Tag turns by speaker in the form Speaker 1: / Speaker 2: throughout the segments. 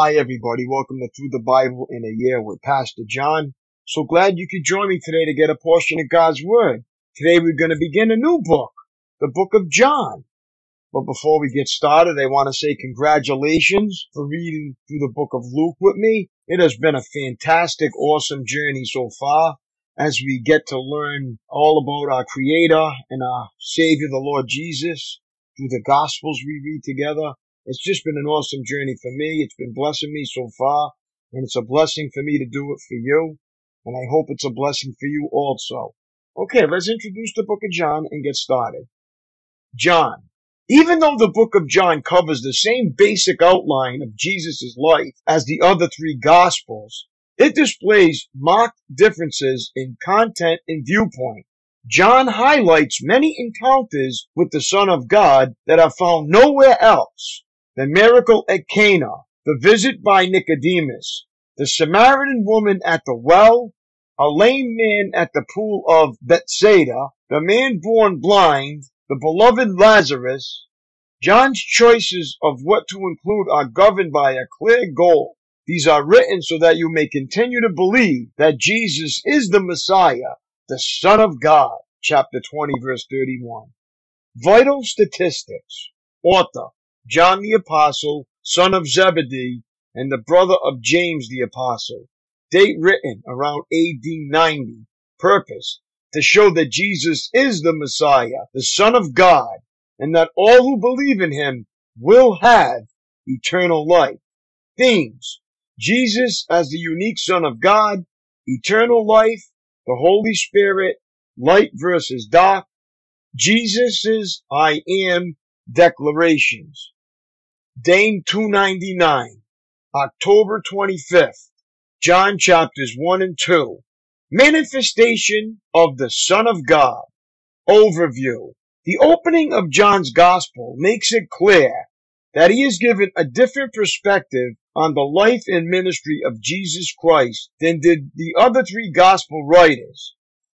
Speaker 1: Hi, everybody. Welcome to Through the Bible in a Year with Pastor John. So glad you could join me today to get a portion of God's Word. Today we're going to begin a new book, the book of John. But before we get started, I want to say congratulations for reading through the book of Luke with me. It has been a fantastic, awesome journey so far as we get to learn all about our Creator and our Savior, the Lord Jesus, through the Gospels we read together. It's just been an awesome journey for me. It's been blessing me so far, and it's a blessing for me to do it for you, and I hope it's a blessing for you also. Okay, let's introduce the book of John and get started. John. Even though the book of John covers the same basic outline of Jesus' life as the other three gospels, it displays marked differences in content and viewpoint. John highlights many encounters with the Son of God that are found nowhere else the miracle at Cana, the visit by Nicodemus, the Samaritan woman at the well, a lame man at the pool of Bethsaida, the man born blind, the beloved Lazarus, John's choices of what to include are governed by a clear goal. These are written so that you may continue to believe that Jesus is the Messiah, the Son of God. Chapter 20, verse 31. Vital statistics. Author. John the Apostle, son of Zebedee, and the brother of James the Apostle. Date written around AD 90. Purpose to show that Jesus is the Messiah, the Son of God, and that all who believe in him will have eternal life. Themes Jesus as the unique Son of God, eternal life, the Holy Spirit, light versus dark, Jesus' I am declarations. Dame 299, October 25th, John chapters 1 and 2. Manifestation of the Son of God. Overview. The opening of John's Gospel makes it clear that he is given a different perspective on the life and ministry of Jesus Christ than did the other three Gospel writers.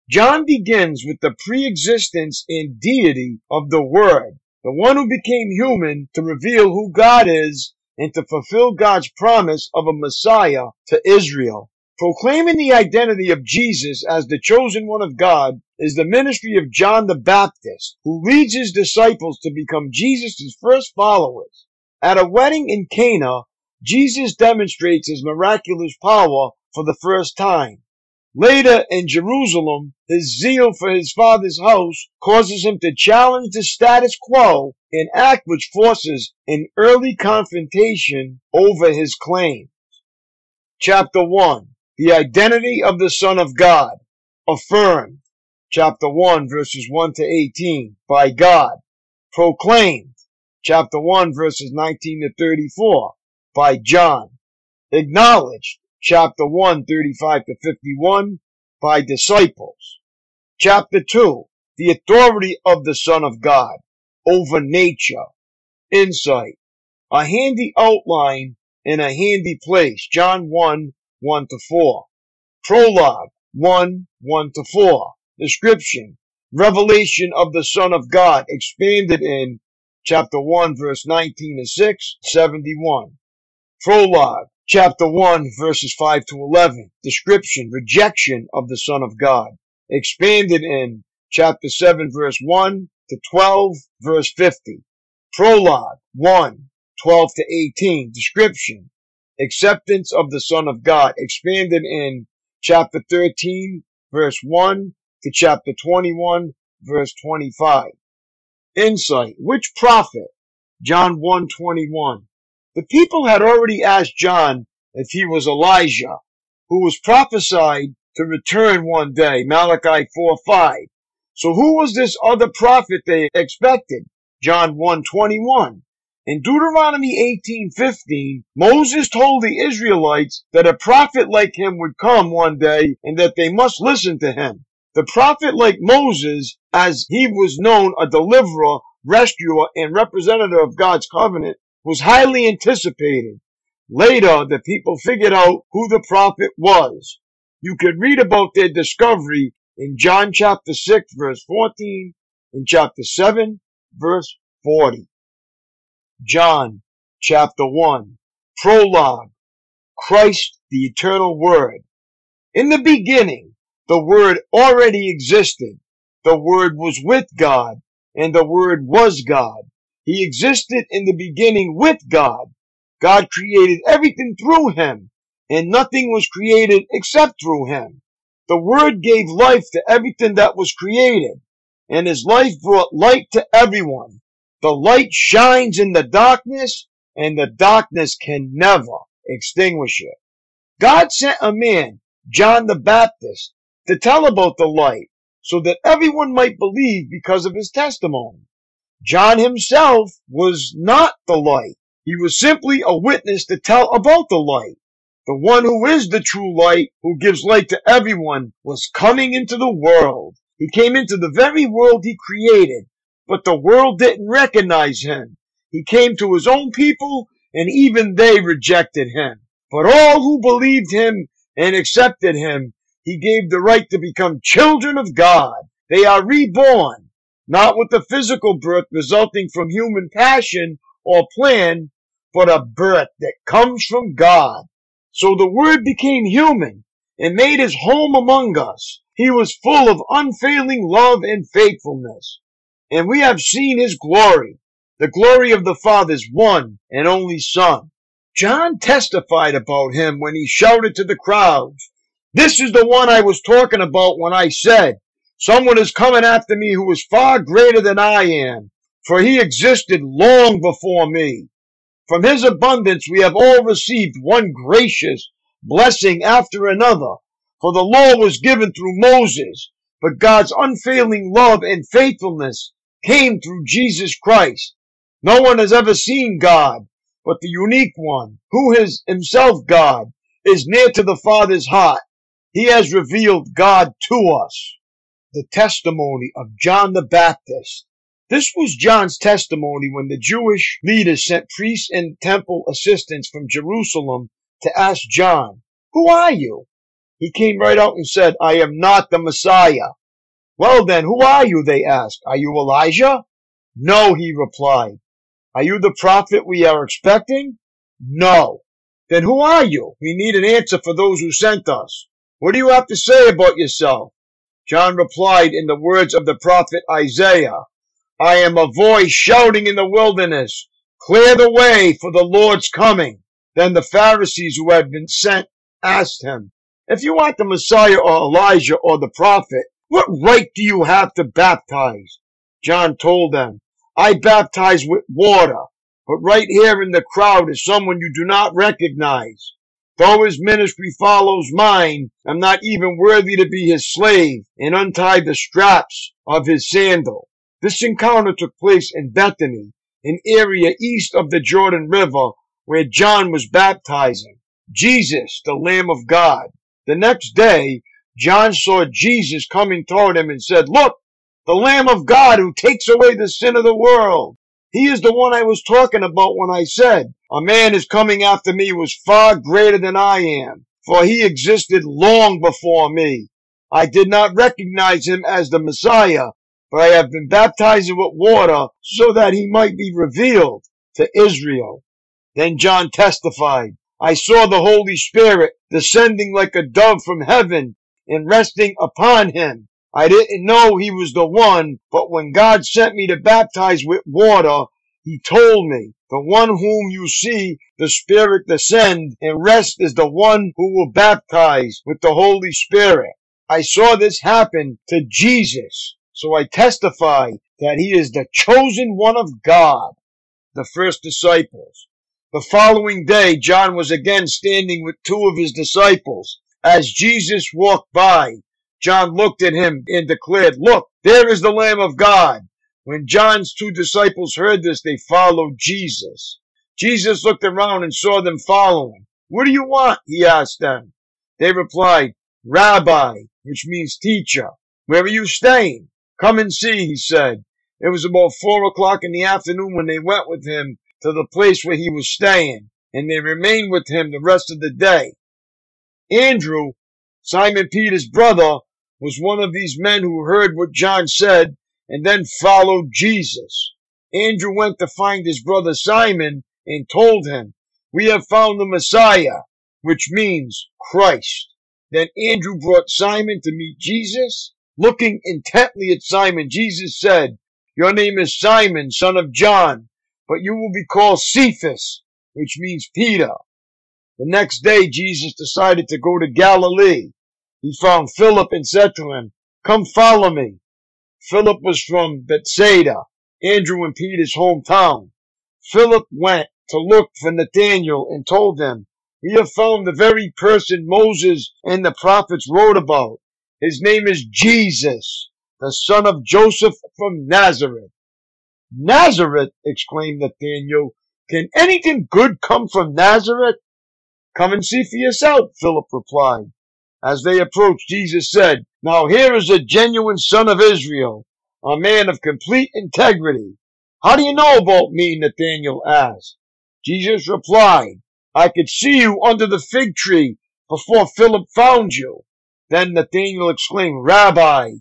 Speaker 1: John begins with the pre-existence and deity of the Word the one who became human to reveal who God is and to fulfill God's promise of a Messiah to Israel. Proclaiming the identity of Jesus as the chosen one of God is the ministry of John the Baptist, who leads his disciples to become Jesus' first followers. At a wedding in Cana, Jesus demonstrates his miraculous power for the first time. Later in Jerusalem, his zeal for his father's house causes him to challenge the status quo, an act which forces an early confrontation over his claims. Chapter 1 The Identity of the Son of God, affirmed. Chapter 1 verses 1 to 18, by God, proclaimed. Chapter 1 verses 19 to 34, by John, acknowledged chapter 1, 35 to 51, by disciples. Chapter 2, the authority of the Son of God over nature. Insight, a handy outline in a handy place. John 1, 1 to 4. Prologue, 1, 1 to 4. Description, revelation of the Son of God expanded in chapter 1, verse 19 to 6, 71. Prologue, chapter 1 verses 5 to 11 description rejection of the son of god. Expanded in chapter 7 verse 1 to 12 verse 50 prologue 1 12 to 18 description acceptance of the son of god. Expanded in chapter 13 verse 1 to chapter 21 verse 25 insight which prophet? John 1 21 the people had already asked John if he was Elijah, who was prophesied to return one day, Malachi 4 5. So who was this other prophet they expected? John 1:21. In Deuteronomy 18:15, Moses told the Israelites that a prophet like him would come one day and that they must listen to him. The prophet like Moses, as he was known a deliverer, rescuer, and representative of God's covenant, was highly anticipated. Later, the people figured out who the prophet was. You could read about their discovery in John chapter 6 verse 14 and chapter 7 verse 40. John chapter 1 Prologue Christ the eternal word. In the beginning, the word already existed. The word was with God and the word was God. He existed in the beginning with God. God created everything through him and nothing was created except through him. The Word gave life to everything that was created, and His life brought light to everyone. The light shines in the darkness, and the darkness can never extinguish it. God sent a man, John the Baptist, to tell about the light, so that everyone might believe because of his testimony. John himself was not the light. He was simply a witness to tell about the light. The one who is the true light, who gives light to everyone, was coming into the world. He came into the very world he created, but the world didn't recognize him. He came to his own people, and even they rejected him. But all who believed him and accepted him, he gave the right to become children of God. They are reborn, not with the physical birth resulting from human passion or plan, but a birth that comes from God. So the Word became human and made his home among us. He was full of unfailing love and faithfulness. And we have seen his glory, the glory of the Father's one and only Son. John testified about him when he shouted to the crowds, This is the one I was talking about when I said, Someone is coming after me who is far greater than I am, for he existed long before me. From his abundance we have all received one gracious blessing after another. For the law was given through Moses, but God's unfailing love and faithfulness came through Jesus Christ. No one has ever seen God, but the unique one, who is himself God, is near to the Father's heart. He has revealed God to us. The testimony of John the Baptist. This was John's testimony when the Jewish leaders sent priests and temple assistants from Jerusalem to ask John, Who are you? He came right out and said, I am not the Messiah. Well then, who are you? They asked. Are you Elijah? No, he replied. Are you the prophet we are expecting? No. Then who are you? We need an answer for those who sent us. What do you have to say about yourself? John replied in the words of the prophet Isaiah, I am a voice shouting in the wilderness, clear the way for the Lord's coming. Then the Pharisees who had been sent asked him, if you aren't the Messiah or Elijah or the prophet, what right do you have to baptize? John told them, I baptize with water, but right here in the crowd is someone you do not recognize. Though his ministry follows mine, I'm not even worthy to be his slave and untie the straps of his sandal. This encounter took place in Bethany, an area east of the Jordan River where John was baptizing. Jesus, the Lamb of God. The next day, John saw Jesus coming toward him and said, Look, the Lamb of God who takes away the sin of the world. He is the one I was talking about when I said, A man is coming after me is far greater than I am, for he existed long before me. I did not recognize him as the Messiah, but I have been baptized with water so that he might be revealed to Israel. Then John testified, I saw the Holy Spirit descending like a dove from heaven and resting upon him. I didn't know he was the one, but when God sent me to baptize with water, he told me, the one whom you see the Spirit descend and rest is the one who will baptize with the Holy Spirit. I saw this happen to Jesus. So I testify that he is the chosen one of God, the first disciples. The following day, John was again standing with two of his disciples. As Jesus walked by, John looked at him and declared, Look, there is the Lamb of God. When John's two disciples heard this, they followed Jesus. Jesus looked around and saw them following. What do you want? He asked them. They replied, Rabbi, which means teacher. Where are you staying? Come and see, he said. It was about four o'clock in the afternoon when they went with him to the place where he was staying, and they remained with him the rest of the day. Andrew, Simon Peter's brother, was one of these men who heard what John said and then followed Jesus. Andrew went to find his brother Simon and told him, We have found the Messiah, which means Christ. Then Andrew brought Simon to meet Jesus. Looking intently at Simon, Jesus said, Your name is Simon, son of John, but you will be called Cephas, which means Peter. The next day, Jesus decided to go to Galilee. He found Philip and said to him, Come follow me. Philip was from Bethsaida, Andrew and Peter's hometown. Philip went to look for Nathanael and told him, we have found the very person Moses and the prophets wrote about. His name is Jesus, the son of Joseph from Nazareth. Nazareth, exclaimed Nathanael. Can anything good come from Nazareth? Come and see for yourself, Philip replied. As they approached, Jesus said, Now here is a genuine son of Israel, a man of complete integrity. How do you know about me? Nathanael asked. Jesus replied, I could see you under the fig tree before Philip found you. Then Nathanael exclaimed, Rabbi,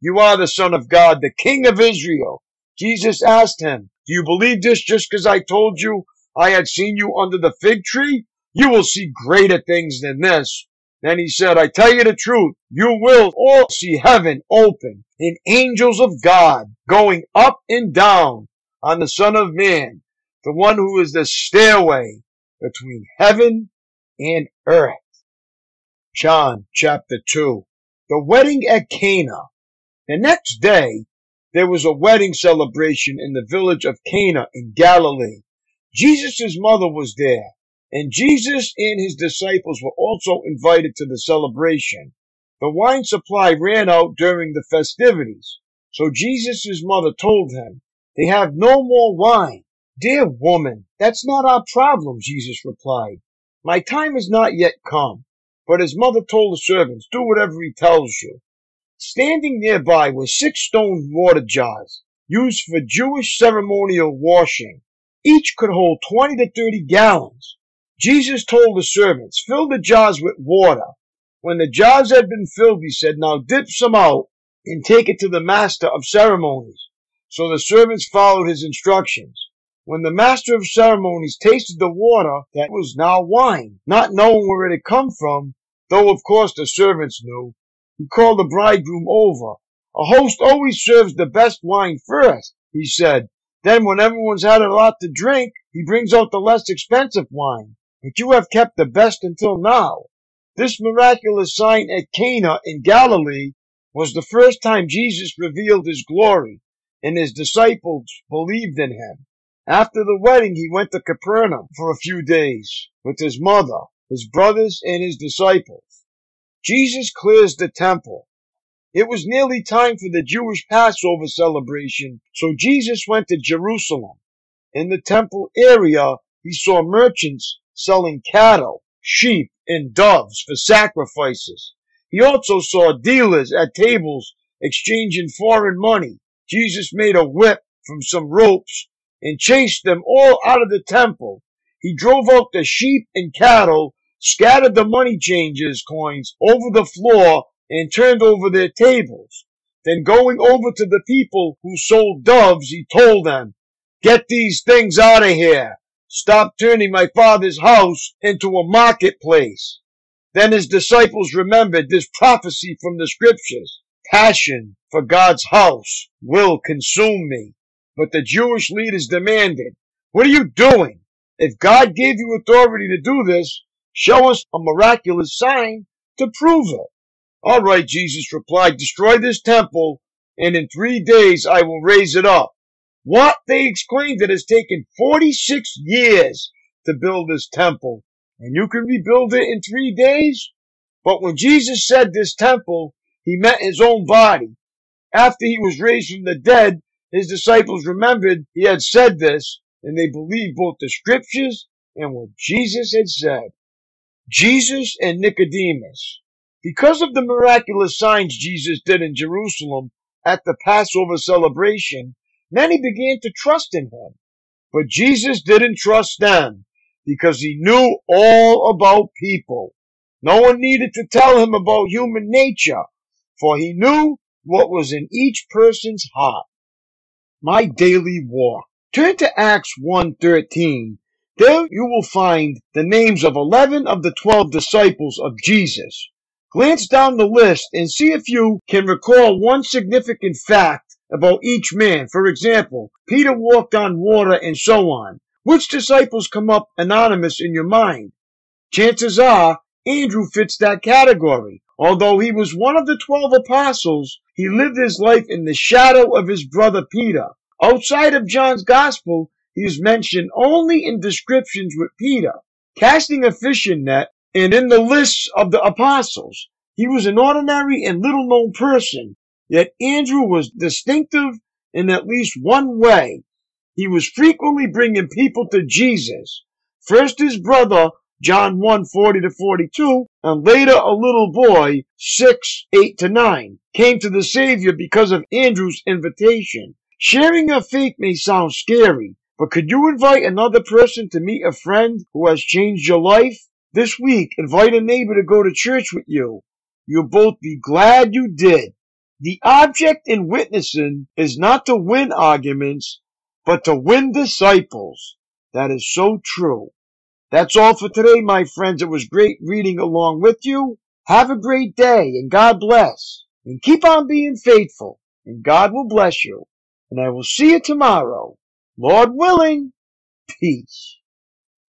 Speaker 1: you are the Son of God, the King of Israel. Jesus asked him, Do you believe this just because I told you I had seen you under the fig tree? You will see greater things than this. Then he said, I tell you the truth, you will all see heaven open and angels of God going up and down on the Son of Man, the one who is the stairway between heaven and earth. John chapter 2. The wedding at Cana. The next day, there was a wedding celebration in the village of Cana in Galilee. Jesus' mother was there, and Jesus and his disciples were also invited to the celebration. The wine supply ran out during the festivities, so Jesus' mother told him, they have no more wine. Dear woman, that's not our problem, Jesus replied. My time has not yet come. But his mother told the servants, do whatever he tells you. Standing nearby were six stone water jars, used for Jewish ceremonial washing. Each could hold 20 to 30 gallons. Jesus told the servants, fill the jars with water. When the jars had been filled, he said, now dip some out and take it to the master of ceremonies. So the servants followed his instructions. When the master of ceremonies tasted the water that was now wine, not knowing where it had come from, though of course the servants knew, he called the bridegroom over. A host always serves the best wine first, he said. Then when everyone's had a lot to drink, he brings out the less expensive wine. But you have kept the best until now. This miraculous sign at Cana in Galilee was the first time Jesus revealed his glory, and his disciples believed in him. After the wedding, he went to Capernaum for a few days with his mother, his brothers, and his disciples. Jesus clears the temple. It was nearly time for the Jewish Passover celebration, so Jesus went to Jerusalem. In the temple area, he saw merchants selling cattle, sheep, and doves for sacrifices. He also saw dealers at tables exchanging foreign money. Jesus made a whip from some ropes and chased them all out of the temple. He drove out the sheep and cattle, scattered the money changers' coins over the floor, and turned over their tables. Then going over to the people who sold doves, he told them, Get these things out of here. Stop turning my father's house into a marketplace. Then his disciples remembered this prophecy from the scriptures. Passion for God's house will consume me. But the Jewish leaders demanded, what are you doing? If God gave you authority to do this, show us a miraculous sign to prove it. All right, Jesus replied, destroy this temple, and in three days I will raise it up. What? They exclaimed. It has taken 46 years to build this temple, and you can rebuild it in three days? But when Jesus said this temple, he meant his own body. After he was raised from the dead, his disciples remembered he had said this, and they believed both the scriptures and what Jesus had said. Jesus and Nicodemus. Because of the miraculous signs Jesus did in Jerusalem at the Passover celebration, many began to trust in him. But Jesus didn't trust them because he knew all about people. No one needed to tell him about human nature, for he knew what was in each person's heart. My daily walk. Turn to Acts 1.13. There you will find the names of 11 of the 12 disciples of Jesus. Glance down the list and see if you can recall one significant fact about each man. For example, Peter walked on water and so on. Which disciples come up anonymous in your mind? Chances are Andrew fits that category. Although he was one of the twelve apostles, he lived his life in the shadow of his brother Peter. Outside of John's gospel, he is mentioned only in descriptions with Peter, casting a fishing net, and in the lists of the apostles. He was an ordinary and little known person, yet Andrew was distinctive in at least one way. He was frequently bringing people to Jesus. First his brother, John 1, 40 to 42, and later a little boy, 6, 8 to 9, came to the Savior because of Andrew's invitation. Sharing your faith may sound scary, but could you invite another person to meet a friend who has changed your life? This week, invite a neighbor to go to church with you. You'll both be glad you did. The object in witnessing is not to win arguments, but to win disciples. That is so true. That's all for today, my friends. It was great reading along with you. Have a great day and God bless. And keep on being faithful and God will bless you. And I will see you tomorrow. Lord willing, peace.